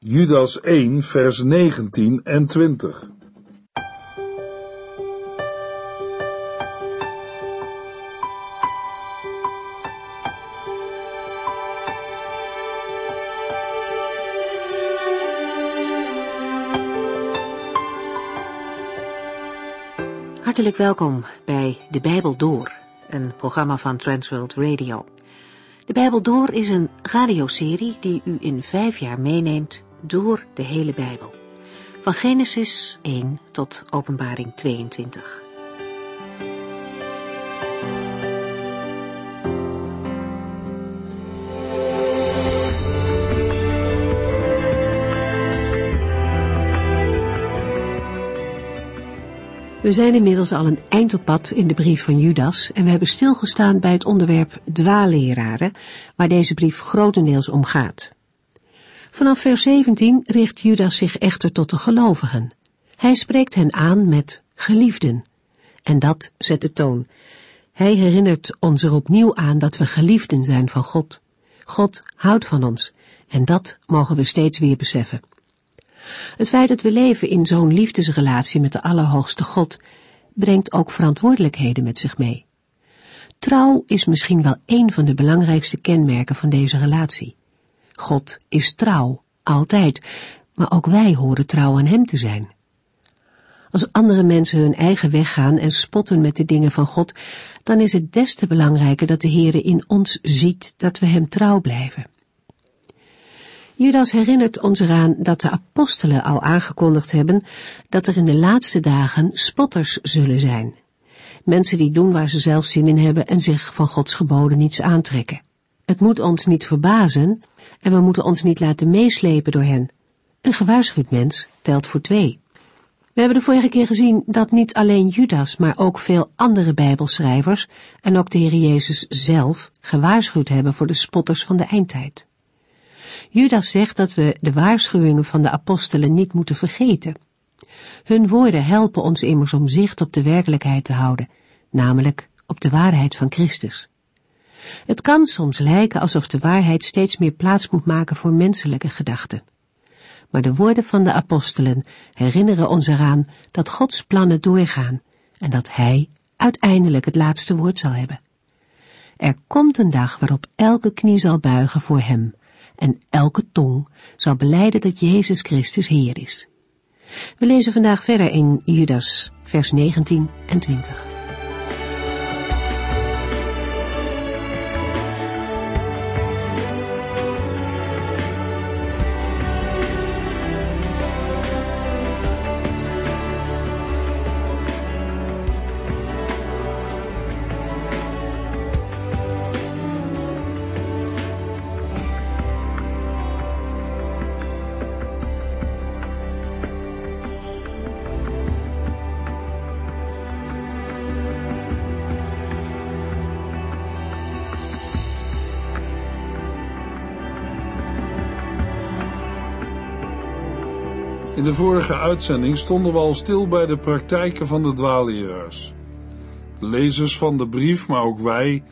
Judas 1, vers 19 en 20. Hartelijk welkom bij De Bijbel Door, een programma van Transworld Radio. De Bijbel Door is een radioserie die u in vijf jaar meeneemt door de hele Bijbel. Van Genesis 1 tot Openbaring 22. We zijn inmiddels al een eind op pad in de brief van Judas en we hebben stilgestaan bij het onderwerp dwaalleraren, waar deze brief grotendeels om gaat. Vanaf vers 17 richt Judas zich echter tot de gelovigen. Hij spreekt hen aan met geliefden. En dat zet de toon. Hij herinnert ons er opnieuw aan dat we geliefden zijn van God. God houdt van ons en dat mogen we steeds weer beseffen. Het feit dat we leven in zo'n liefdesrelatie met de Allerhoogste God brengt ook verantwoordelijkheden met zich mee. Trouw is misschien wel een van de belangrijkste kenmerken van deze relatie. God is trouw, altijd, maar ook wij horen trouw aan Hem te zijn. Als andere mensen hun eigen weg gaan en spotten met de dingen van God, dan is het des te belangrijker dat de Heere in ons ziet dat we Hem trouw blijven. Judas herinnert ons eraan dat de apostelen al aangekondigd hebben dat er in de laatste dagen spotters zullen zijn. Mensen die doen waar ze zelf zin in hebben en zich van Gods geboden niets aantrekken. Het moet ons niet verbazen en we moeten ons niet laten meeslepen door hen. Een gewaarschuwd mens telt voor twee. We hebben de vorige keer gezien dat niet alleen Judas, maar ook veel andere bijbelschrijvers en ook de Heer Jezus zelf gewaarschuwd hebben voor de spotters van de eindtijd. Judas zegt dat we de waarschuwingen van de apostelen niet moeten vergeten. Hun woorden helpen ons immers om zicht op de werkelijkheid te houden, namelijk op de waarheid van Christus. Het kan soms lijken alsof de waarheid steeds meer plaats moet maken voor menselijke gedachten. Maar de woorden van de apostelen herinneren ons eraan dat Gods plannen doorgaan en dat Hij uiteindelijk het laatste woord zal hebben. Er komt een dag waarop elke knie zal buigen voor Hem en elke tong zal beleiden dat Jezus Christus Heer is. We lezen vandaag verder in Judas, vers 19 en 20. De vorige uitzending stonden we al stil bij de praktijken van de dwaalleraars. De lezers van de brief, maar ook wij,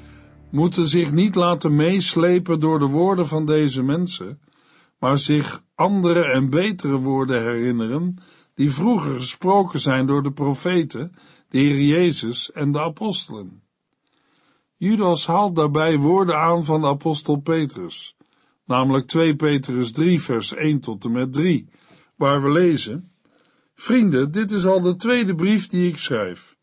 moeten zich niet laten meeslepen door de woorden van deze mensen, maar zich andere en betere woorden herinneren die vroeger gesproken zijn door de profeten, de Heer Jezus en de apostelen. Judas haalt daarbij woorden aan van apostel Petrus, namelijk 2 Petrus 3 vers 1 tot en met 3, waar we lezen: Vrienden, dit is al de tweede brief die ik schrijf.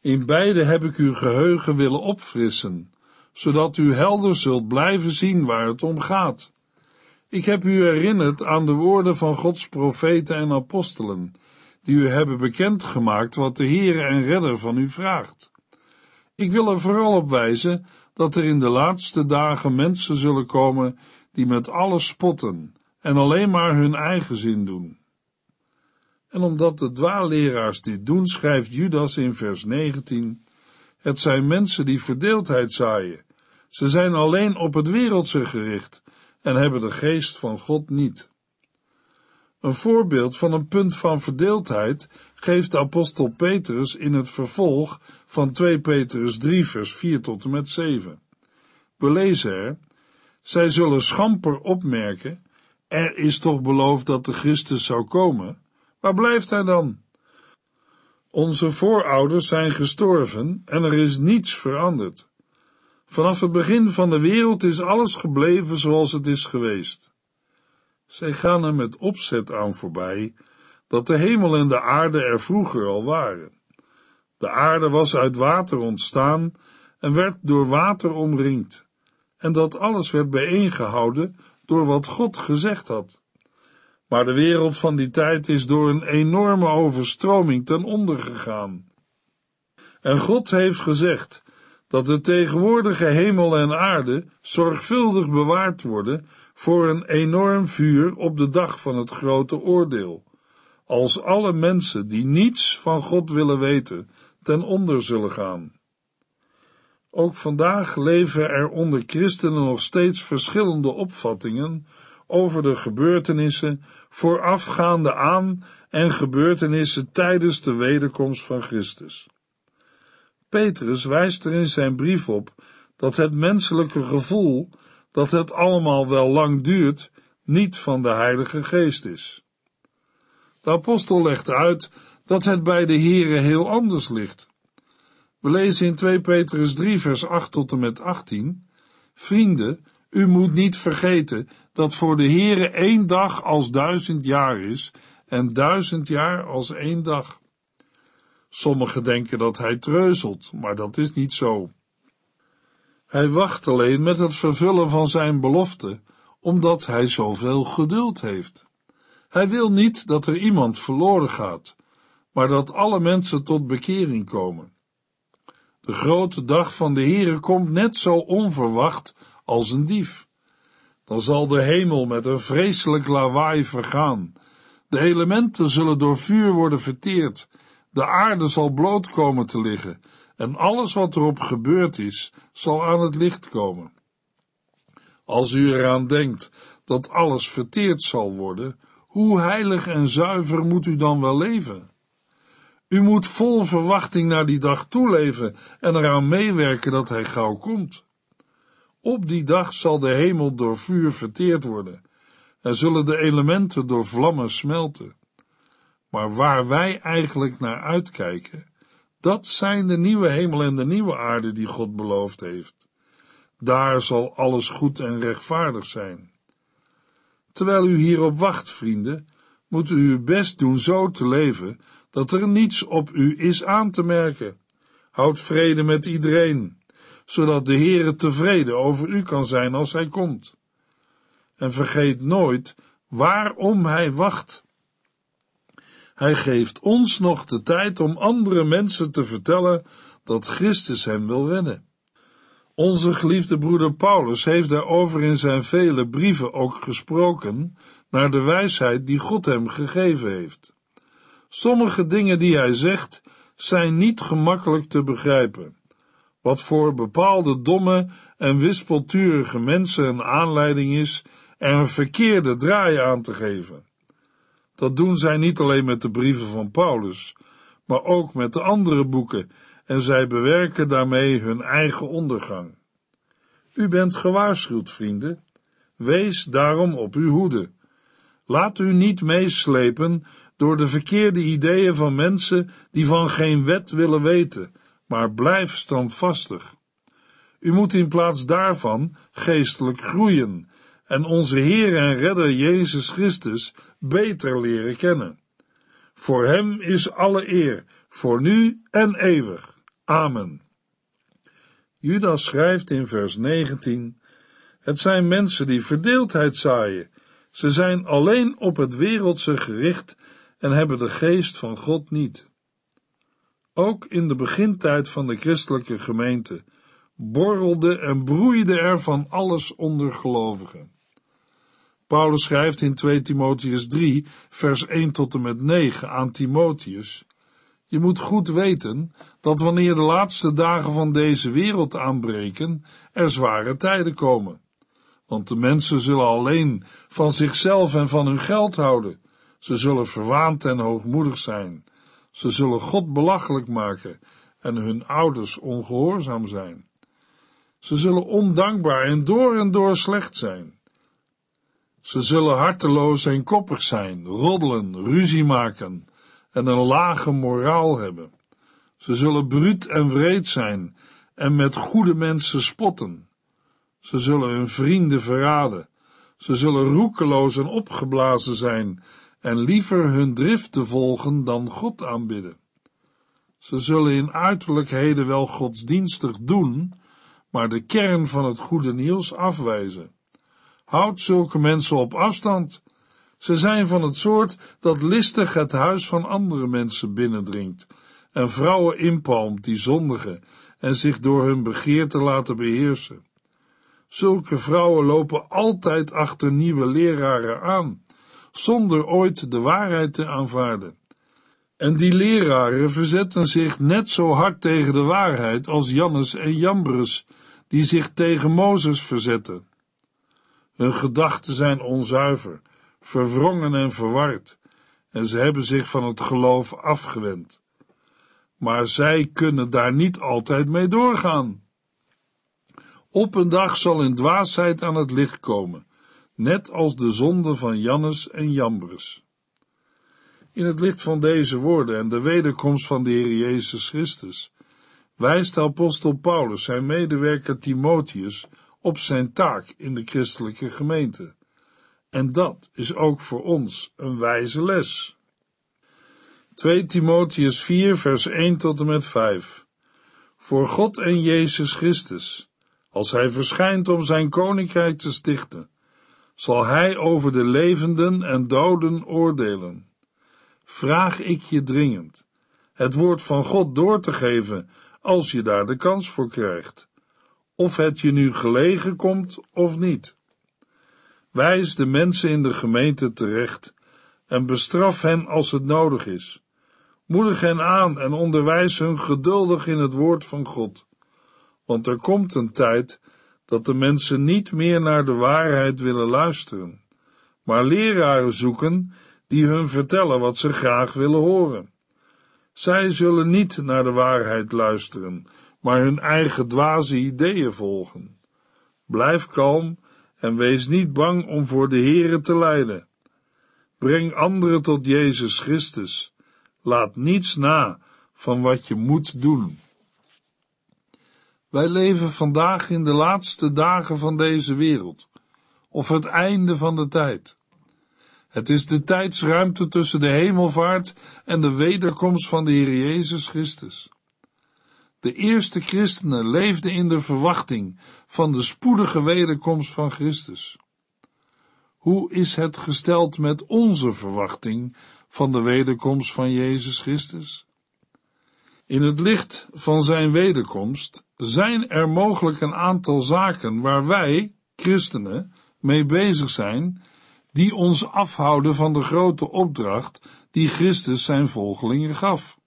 In beide heb ik uw geheugen willen opfrissen, zodat u helder zult blijven zien waar het om gaat. Ik heb u herinnerd aan de woorden van Gods profeten en apostelen, die u hebben bekendgemaakt wat de Heere en Redder van u vraagt. Ik wil er vooral op wijzen dat er in de laatste dagen mensen zullen komen die met alles spotten en alleen maar hun eigen zin doen. En omdat de dwaalleraars dit doen, schrijft Judas in vers 19: Het zijn mensen die verdeeldheid zaaien. Ze zijn alleen op het wereldse gericht en hebben de geest van God niet. Een voorbeeld van een punt van verdeeldheid geeft de apostel Petrus in het vervolg van 2 Petrus 3 vers 4 tot en met 7. We lezen er, zij zullen schamper opmerken er is toch beloofd dat de Christus zou komen? Waar blijft hij dan? Onze voorouders zijn gestorven en er is niets veranderd. Vanaf het begin van de wereld is alles gebleven zoals het is geweest. Zij gaan er met opzet aan voorbij dat de hemel en de aarde er vroeger al waren. De aarde was uit water ontstaan en werd door water omringd, en dat alles werd bijeengehouden door wat God gezegd had. Maar de wereld van die tijd is door een enorme overstroming ten onder gegaan. En God heeft gezegd dat de tegenwoordige hemel en aarde zorgvuldig bewaard worden voor een enorm vuur op de dag van het grote oordeel, als alle mensen die niets van God willen weten ten onder zullen gaan. Ook vandaag leven er onder christenen nog steeds verschillende opvattingen over de gebeurtenissen voorafgaande aan en gebeurtenissen tijdens de wederkomst van Christus. Petrus wijst er in zijn brief op dat het menselijke gevoel dat het allemaal wel lang duurt, niet van de Heilige Geest is. De apostel legt uit dat het bij de Here heel anders ligt. We lezen in 2 Petrus 3 vers 8 tot en met 18, Vrienden, u moet niet vergeten dat voor de Heere één dag als duizend jaar is en duizend jaar als één dag. Sommigen denken dat hij treuzelt, maar dat is niet zo. Hij wacht alleen met het vervullen van zijn belofte, omdat hij zoveel geduld heeft. Hij wil niet dat er iemand verloren gaat, maar dat alle mensen tot bekering komen. De grote dag van de Heere komt net zo onverwacht als een dief. Dan zal de hemel met een vreselijk lawaai vergaan. De elementen zullen door vuur worden verteerd. De aarde zal bloot komen te liggen en alles wat erop gebeurd is, zal aan het licht komen. Als u eraan denkt dat alles verteerd zal worden, hoe heilig en zuiver moet u dan wel leven? U moet vol verwachting naar die dag toeleven en eraan meewerken dat hij gauw komt. Op die dag zal de hemel door vuur verteerd worden en zullen de elementen door vlammen smelten. Maar waar wij eigenlijk naar uitkijken, dat zijn de nieuwe hemel en de nieuwe aarde die God beloofd heeft. Daar zal alles goed en rechtvaardig zijn. Terwijl u hierop wacht, vrienden, moet u uw best doen zo te leven dat er niets op u is aan te merken. Houd vrede met iedereen, zodat de Heere tevreden over u kan zijn als hij komt. En vergeet nooit waarom hij wacht. Hij geeft ons nog de tijd om andere mensen te vertellen dat Christus hem wil redden. Onze geliefde broeder Paulus heeft daarover in zijn vele brieven ook gesproken naar de wijsheid die God hem gegeven heeft. Sommige dingen die hij zegt zijn niet gemakkelijk te begrijpen, wat voor bepaalde domme en wispelturige mensen een aanleiding is er een verkeerde draai aan te geven. Dat doen zij niet alleen met de brieven van Paulus, maar ook met de andere boeken, en zij bewerken daarmee hun eigen ondergang. U bent gewaarschuwd, vrienden. Wees daarom op uw hoede. Laat u niet meeslepen door de verkeerde ideeën van mensen die van geen wet willen weten, maar blijf standvastig. U moet in plaats daarvan geestelijk groeien en onze Heer en Redder Jezus Christus beter leren kennen. Voor Hem is alle eer, voor nu en eeuwig. Amen. Judas schrijft in vers 19: Het zijn mensen die verdeeldheid zaaien. Ze zijn alleen op het wereldse gericht en hebben de geest van God niet. Ook in de begintijd van de christelijke gemeente borrelde en broeide er van alles onder gelovigen. Paulus schrijft in 2 Timotheus 3, vers 1 tot en met 9 aan Timotheus: Je moet goed weten dat wanneer de laatste dagen van deze wereld aanbreken, er zware tijden komen. Want de mensen zullen alleen van zichzelf en van hun geld houden. Ze zullen verwaand en hoogmoedig zijn. Ze zullen God belachelijk maken en hun ouders ongehoorzaam zijn. Ze zullen ondankbaar en door en door slecht zijn. Ze zullen harteloos en koppig zijn, roddelen, ruzie maken en een lage moraal hebben. Ze zullen bruut en wreed zijn en met goede mensen spotten. Ze zullen hun vrienden verraden. Ze zullen roekeloos en opgeblazen zijn en liever hun driften volgen dan God aanbidden. Ze zullen in uiterlijkheden wel godsdienstig doen, maar de kern van het goede nieuws afwijzen. Houd zulke mensen op afstand. Ze zijn van het soort dat listig het huis van andere mensen binnendringt en vrouwen inpalmt die zondigen en zich door hun begeerte laten beheersen. Zulke vrouwen lopen altijd achter nieuwe leraren aan, zonder ooit de waarheid te aanvaarden. En die leraren verzetten zich net zo hard tegen de waarheid als Jannes en Jambres, die zich tegen Mozes verzetten. Hun gedachten zijn onzuiver, verwrongen en verward, en ze hebben zich van het geloof afgewend. Maar zij kunnen daar niet altijd mee doorgaan. Op een dag zal hun dwaasheid aan het licht komen, net als de zonde van Jannes en Jambres. In het licht van deze woorden en de wederkomst van de Heer Jezus Christus wijst de apostel Paulus zijn medewerker Timotheus op zijn taak in de christelijke gemeente. En dat is ook voor ons een wijze les. 2 Timotheus 4 vers 1 tot en met 5 Voor God en Jezus Christus, als hij verschijnt om zijn koninkrijk te stichten, zal hij over de levenden en doden oordelen. Vraag ik je dringend het woord van God door te geven als je daar de kans voor krijgt, of het je nu gelegen komt of niet. Wijs de mensen in de gemeente terecht en bestraf hen als het nodig is. Moedig hen aan en onderwijs hun geduldig in het woord van God. Want er komt een tijd dat de mensen niet meer naar de waarheid willen luisteren, maar leraren zoeken die hun vertellen wat ze graag willen horen. Zij zullen niet naar de waarheid luisteren, maar hun eigen dwaze ideeën volgen. Blijf kalm en wees niet bang om voor de Here te lijden. Breng anderen tot Jezus Christus. Laat niets na van wat je moet doen. Wij leven vandaag in de laatste dagen van deze wereld, of het einde van de tijd. Het is de tijdsruimte tussen de hemelvaart en de wederkomst van de Heer Jezus Christus. De eerste christenen leefden in de verwachting van de spoedige wederkomst van Christus. Hoe is het gesteld met onze verwachting van de wederkomst van Jezus Christus? In het licht van zijn wederkomst zijn er mogelijk een aantal zaken waar wij, christenen, mee bezig zijn, die ons afhouden van de grote opdracht die Christus zijn volgelingen gaf.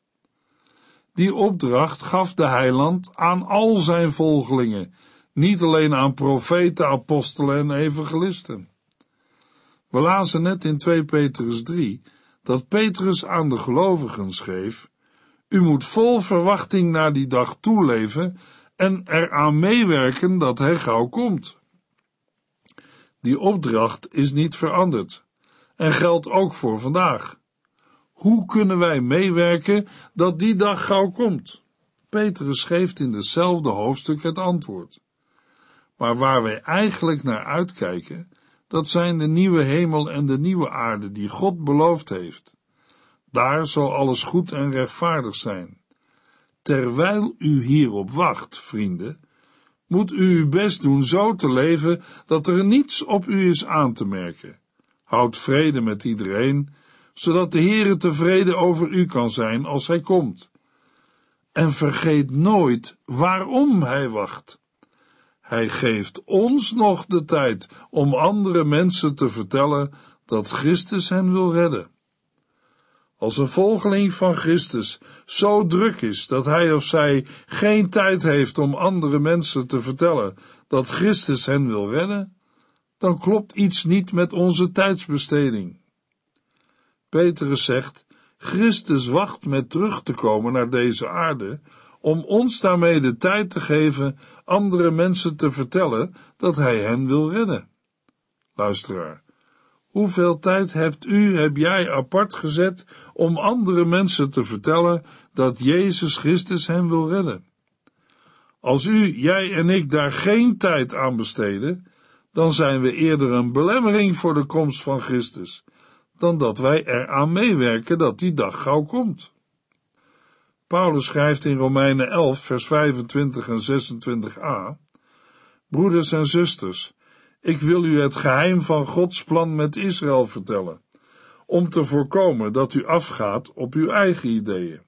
Die opdracht gaf de heiland aan al zijn volgelingen, niet alleen aan profeten, apostelen en evangelisten. We lazen net in 2 Petrus 3 dat Petrus aan de gelovigen schreef: U moet vol verwachting naar die dag toeleven en eraan meewerken dat hij gauw komt. Die opdracht is niet veranderd en geldt ook voor vandaag. Hoe kunnen wij meewerken dat die dag gauw komt? Petrus geeft in hetzelfde hoofdstuk het antwoord. Maar waar wij eigenlijk naar uitkijken, dat zijn de nieuwe hemel en de nieuwe aarde die God beloofd heeft. Daar zal alles goed en rechtvaardig zijn. Terwijl u hierop wacht, vrienden, moet u uw best doen zo te leven dat er niets op u is aan te merken. Houd vrede met iedereen, zodat de Heere tevreden over u kan zijn als hij komt. En vergeet nooit waarom hij wacht. Hij geeft ons nog de tijd om andere mensen te vertellen dat Christus hen wil redden. Als een volgeling van Christus zo druk is dat hij of zij geen tijd heeft om andere mensen te vertellen dat Christus hen wil redden, dan klopt iets niet met onze tijdsbesteding. Petrus zegt, Christus wacht met terug te komen naar deze aarde om ons daarmee de tijd te geven andere mensen te vertellen dat hij hen wil redden. Luisteraar, Hoeveel tijd hebt u, heb jij apart gezet om andere mensen te vertellen dat Jezus Christus hen wil redden? Als u, jij en ik daar geen tijd aan besteden, dan zijn we eerder een belemmering voor de komst van Christus, dan dat wij eraan meewerken dat die dag gauw komt. Paulus schrijft in Romeinen 11, vers 25 en 26a: Broeders en zusters, ik wil u het geheim van Gods plan met Israël vertellen, om te voorkomen dat u afgaat op uw eigen ideeën.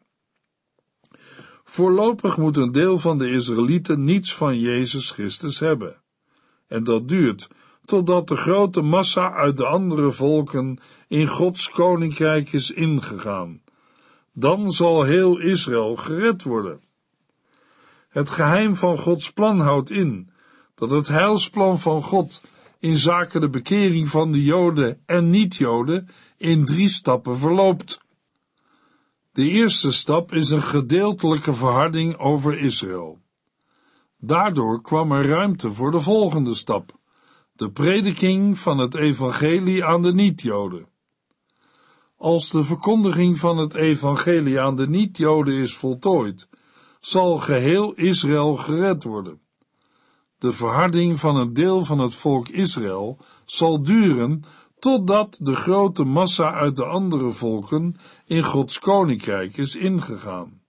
Voorlopig moet een deel van de Israëlieten niets van Jezus Christus hebben. En dat duurt totdat de grote massa uit de andere volken in Gods koninkrijk is ingegaan. Dan zal heel Israël gered worden. Het geheim van Gods plan houdt in dat het heilsplan van God in zaken de bekering van de Joden en niet-Joden in drie stappen verloopt. De eerste stap is een gedeeltelijke verharding over Israël. Daardoor kwam er ruimte voor de volgende stap, de prediking van het evangelie aan de niet-Joden. Als de verkondiging van het evangelie aan de niet-Joden is voltooid, zal geheel Israël gered worden. De verharding van een deel van het volk Israël zal duren totdat de grote massa uit de andere volken in Gods koninkrijk is ingegaan.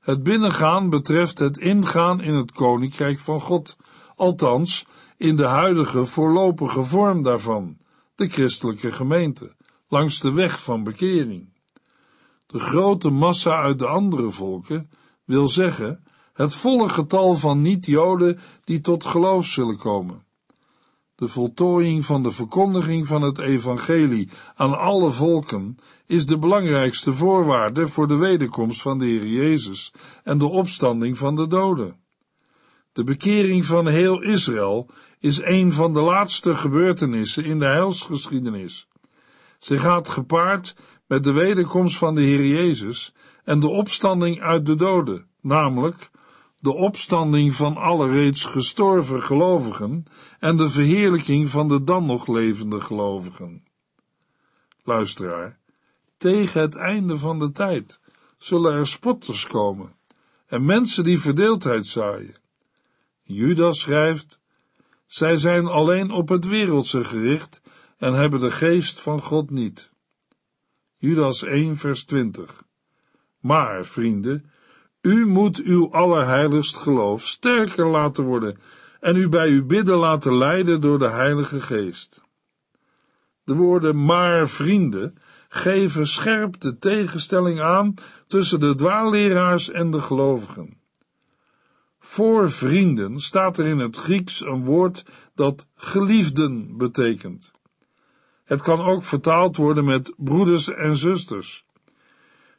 Het binnengaan betreft het ingaan in het koninkrijk van God, althans in de huidige voorlopige vorm daarvan, de christelijke gemeente, langs de weg van bekering. De grote massa uit de andere volken wil zeggen het volle getal van niet-Joden die tot geloof zullen komen. De voltooiing van de verkondiging van het evangelie aan alle volken is de belangrijkste voorwaarde voor de wederkomst van de Heer Jezus en de opstanding van de doden. De bekering van heel Israël is een van de laatste gebeurtenissen in de heilsgeschiedenis. Ze gaat gepaard met de wederkomst van de Heer Jezus en de opstanding uit de doden, namelijk de opstanding van alle reeds gestorven gelovigen en de verheerlijking van de dan nog levende gelovigen. Luisteraar, tegen het einde van de tijd zullen er spotters komen en mensen die verdeeldheid zaaien. Judas schrijft, zij zijn alleen op het wereldse gericht en hebben de geest van God niet. Judas 1 vers 20 Maar, vrienden, u moet uw allerheiligst geloof sterker laten worden en u bij uw bidden laten leiden door de Heilige Geest. De woorden maar vrienden geven scherp de tegenstelling aan tussen de dwaalleraars en de gelovigen. Voor vrienden staat er in het Grieks een woord dat geliefden betekent. Het kan ook vertaald worden met broeders en zusters.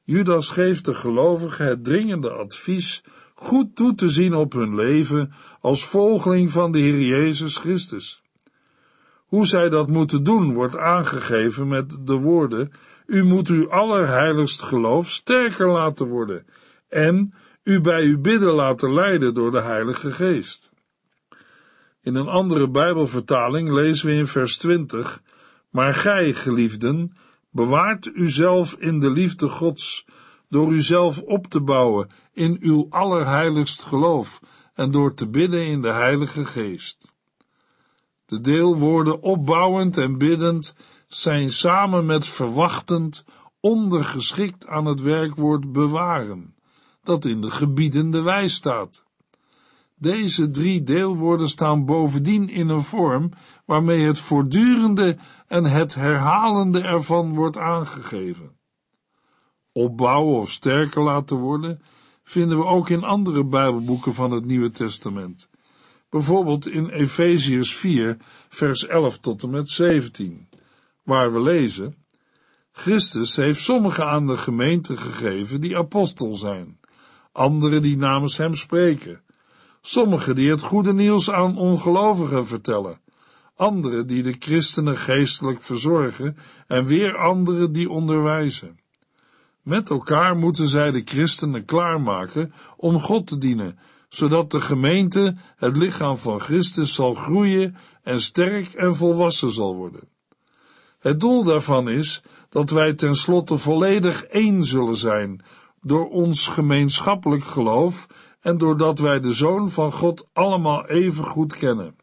Judas geeft de gelovigen het dringende advies goed toe te zien op hun leven als volgeling van de Heer Jezus Christus. Hoe zij dat moeten doen wordt aangegeven met de woorden: U moet uw allerheiligst geloof sterker laten worden en u bij uw bidden laten leiden door de Heilige Geest. In een andere Bijbelvertaling lezen we in vers 20: Maar gij, geliefden, Bewaart uzelf in de liefde Gods, door uzelf op te bouwen in uw allerheiligst geloof en door te bidden in de Heilige Geest. De deelwoorden opbouwend en biddend zijn samen met verwachtend ondergeschikt aan het werkwoord bewaren, dat in de gebiedende wijs staat. Deze drie deelwoorden staan bovendien in een vorm waarmee het voortdurende en het herhalende ervan wordt aangegeven. Opbouwen of sterker laten worden vinden we ook in andere Bijbelboeken van het Nieuwe Testament. Bijvoorbeeld in Efeziërs 4, vers 11 tot en met 17, waar we lezen: Christus heeft sommigen aan de gemeente gegeven die apostel zijn, anderen die namens hem spreken sommigen die het goede nieuws aan ongelovigen vertellen, anderen die de christenen geestelijk verzorgen en weer anderen die onderwijzen. Met elkaar moeten zij de christenen klaarmaken om God te dienen, zodat de gemeente, het lichaam van Christus, zal groeien en sterk en volwassen zal worden. Het doel daarvan is dat wij tenslotte volledig één zullen zijn door ons gemeenschappelijk geloof en doordat wij de Zoon van God allemaal even goed kennen.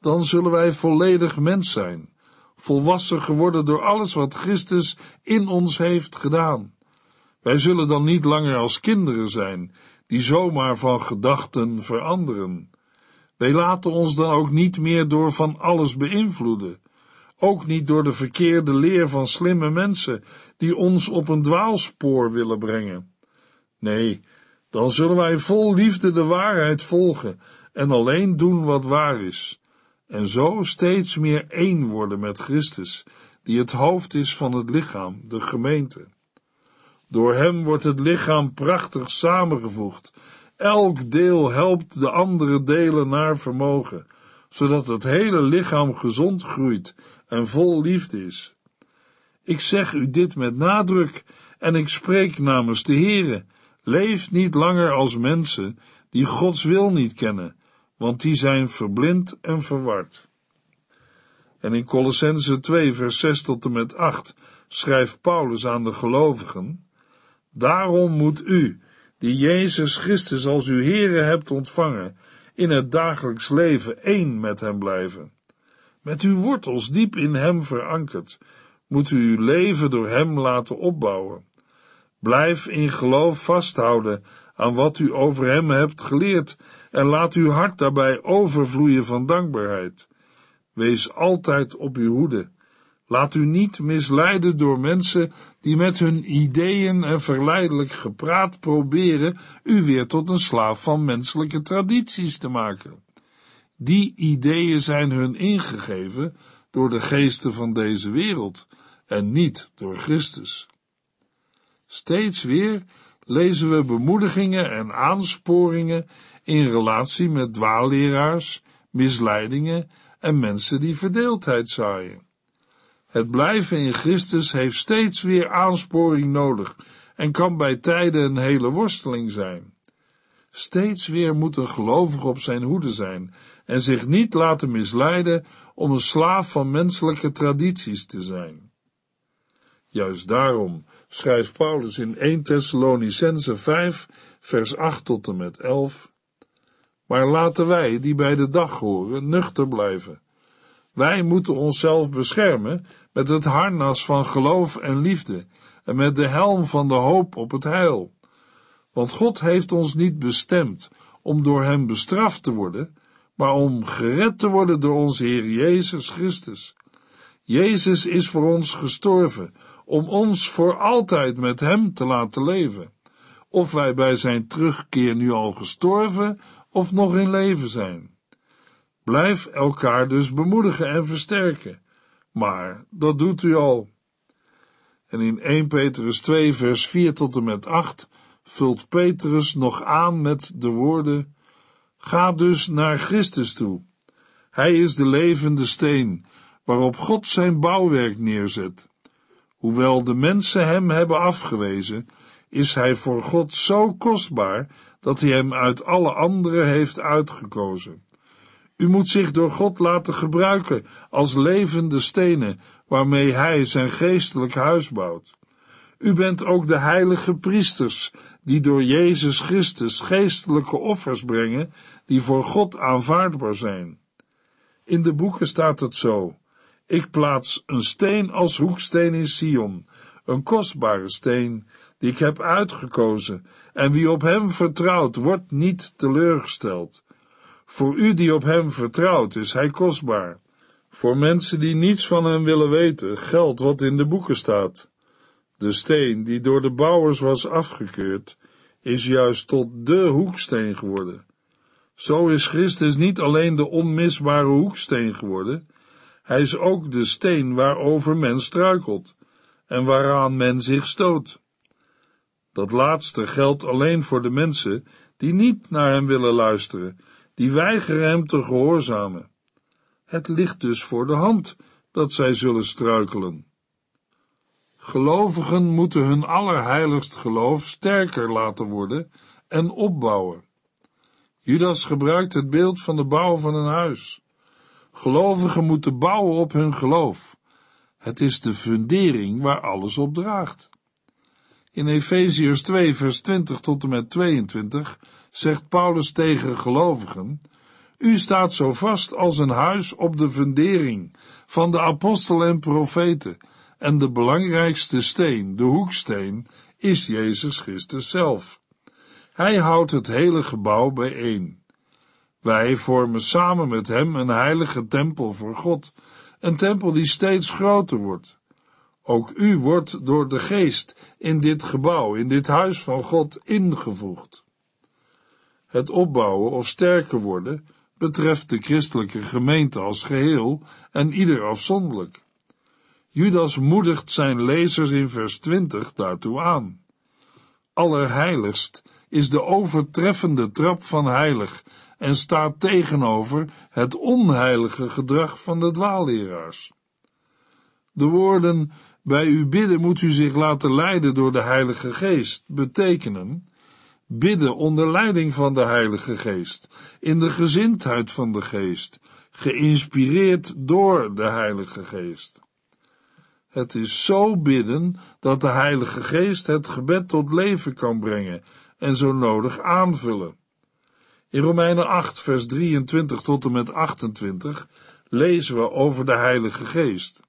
Dan zullen wij volledig mens zijn, volwassen geworden door alles wat Christus in ons heeft gedaan. Wij zullen dan niet langer als kinderen zijn, die zomaar van gedachten veranderen. Wij laten ons dan ook niet meer door van alles beïnvloeden, ook niet door de verkeerde leer van slimme mensen die ons op een dwaalspoor willen brengen. Nee, dan zullen wij vol liefde de waarheid volgen en alleen doen wat waar is, en zo steeds meer één worden met Christus, die het hoofd is van het lichaam, de gemeente. Door hem wordt het lichaam prachtig samengevoegd. Elk deel helpt de andere delen naar vermogen, zodat het hele lichaam gezond groeit en vol liefde is. Ik zeg u dit met nadruk en ik spreek namens de Heere. Leef niet langer als mensen die Gods wil niet kennen, want die zijn verblind en verward. En in Colossense 2 vers 6 tot en met 8 schrijft Paulus aan de gelovigen, Daarom moet u, die Jezus Christus als uw Heere hebt ontvangen, in het dagelijks leven één met hem blijven. Met uw wortels diep in hem verankerd, moet u uw leven door hem laten opbouwen. Blijf in geloof vasthouden aan wat u over hem hebt geleerd en laat uw hart daarbij overvloeien van dankbaarheid. Wees altijd op uw hoede Laat u niet misleiden door mensen die met hun ideeën en verleidelijk gepraat proberen u weer tot een slaaf van menselijke tradities te maken. Die ideeën zijn hun ingegeven door de geesten van deze wereld en niet door Christus. Steeds weer lezen we bemoedigingen en aansporingen in relatie met dwaalleraars, misleidingen en mensen die verdeeldheid zaaien. Het blijven in Christus heeft steeds weer aansporing nodig en kan bij tijden een hele worsteling zijn. Steeds weer moet een gelovige op zijn hoede zijn en zich niet laten misleiden om een slaaf van menselijke tradities te zijn. Juist daarom schrijft Paulus in 1 Thessalonicense 5 vers 8 tot en met 11 Maar laten wij, die bij de dag horen, nuchter blijven. Wij moeten onszelf beschermen met het harnas van geloof en liefde en met de helm van de hoop op het heil. Want God heeft ons niet bestemd om door Hem bestraft te worden, maar om gered te worden door onze Heer Jezus Christus. Jezus is voor ons gestorven, om ons voor altijd met Hem te laten leven. Of wij bij Zijn terugkeer nu al gestorven of nog in leven zijn. Blijf elkaar dus bemoedigen en versterken maar dat doet u al. En in 1 Petrus 2, vers 4 tot en met 8 vult Petrus nog aan met de woorden: Ga dus naar Christus toe. Hij is de levende steen waarop God zijn bouwwerk neerzet. Hoewel de mensen hem hebben afgewezen, is hij voor God zo kostbaar dat hij hem uit alle anderen heeft uitgekozen. U moet zich door God laten gebruiken als levende stenen waarmee Hij zijn geestelijk huis bouwt. U bent ook de heilige priesters die door Jezus Christus geestelijke offers brengen die voor God aanvaardbaar zijn. In de boeken staat het zo: Ik plaats een steen als hoeksteen in Sion, een kostbare steen die ik heb uitgekozen, en wie op hem vertrouwt, wordt niet teleurgesteld. Voor u die op hem vertrouwt, is hij kostbaar. Voor mensen die niets van hem willen weten, geldt wat in de boeken staat. De steen die door de bouwers was afgekeurd, is juist tot de hoeksteen geworden. Zo is Christus niet alleen de onmisbare hoeksteen geworden, hij is ook de steen waarover men struikelt en waaraan men zich stoot. Dat laatste geldt alleen voor de mensen die niet naar hem willen luisteren die weigeren hem te gehoorzamen. Het ligt dus voor de hand dat zij zullen struikelen. Gelovigen moeten hun allerheiligst geloof sterker laten worden en opbouwen. Judas gebruikt het beeld van de bouw van een huis. Gelovigen moeten bouwen op hun geloof, Het is de fundering waar alles op draagt. In Efeziërs 2 vers 20 tot en met 22 zegt Paulus tegen gelovigen, U staat zo vast als een huis op de fundering van de apostelen en profeten, en de belangrijkste steen, de hoeksteen, is Jezus Christus zelf. Hij houdt het hele gebouw bijeen. Wij vormen samen met hem een heilige tempel voor God, een tempel die steeds groter wordt. Ook u wordt door de geest in dit gebouw, in dit huis van God, ingevoegd. Het opbouwen of sterker worden betreft de christelijke gemeente als geheel en ieder afzonderlijk. Judas moedigt zijn lezers in vers 20 daartoe aan. Allerheiligst is de overtreffende trap van heilig en staat tegenover het onheilige gedrag van de dwaalleraars. De woorden bij u bidden moet u zich laten leiden door de Heilige Geest betekenen bidden onder leiding van de Heilige Geest, in de gezindheid van de Geest, geïnspireerd door de Heilige Geest. Het is zo bidden dat de Heilige Geest het gebed tot leven kan brengen en zo nodig aanvullen. In Romeinen 8, vers 23 tot en met 28 lezen we over de Heilige Geest.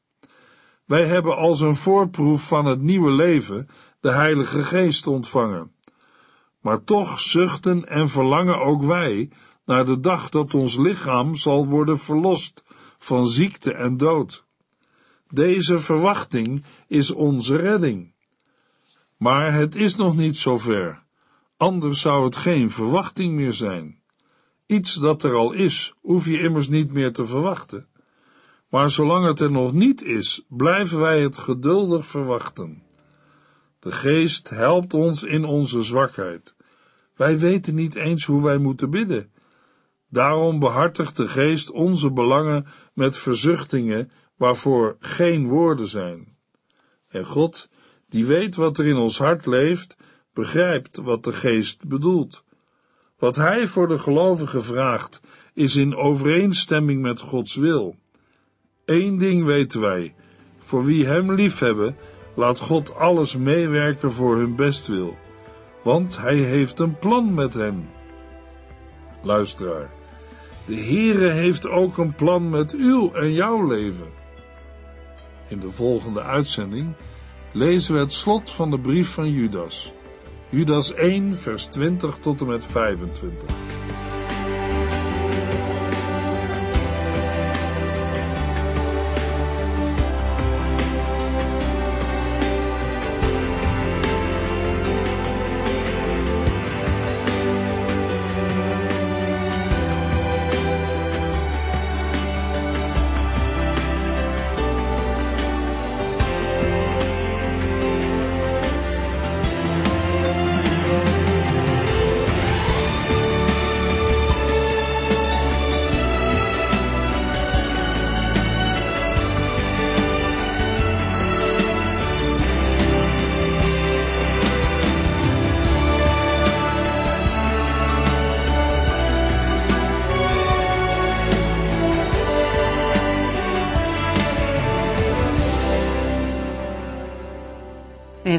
Wij hebben als een voorproef van het nieuwe leven de Heilige Geest ontvangen. Maar toch zuchten en verlangen ook wij naar de dag dat ons lichaam zal worden verlost van ziekte en dood. Deze verwachting is onze redding. Maar het is nog niet zover. Anders zou het geen verwachting meer zijn. Iets dat er al is, hoef je immers niet meer te verwachten. Maar zolang het er nog niet is, blijven wij het geduldig verwachten. De geest helpt ons in onze zwakheid. Wij weten niet eens hoe wij moeten bidden. Daarom behartigt de geest onze belangen met verzuchtingen waarvoor geen woorden zijn. En God, die weet wat er in ons hart leeft, begrijpt wat de geest bedoelt. Wat hij voor de gelovigen vraagt, is in overeenstemming met Gods wil. Eén ding weten wij: voor wie hem liefhebben, laat God alles meewerken voor hun bestwil, want hij heeft een plan met hen. Luisteraar, de Heere heeft ook een plan met uw en jouw leven. In de volgende uitzending lezen we het slot van de brief van Judas. Judas 1, vers 20 tot en met 25.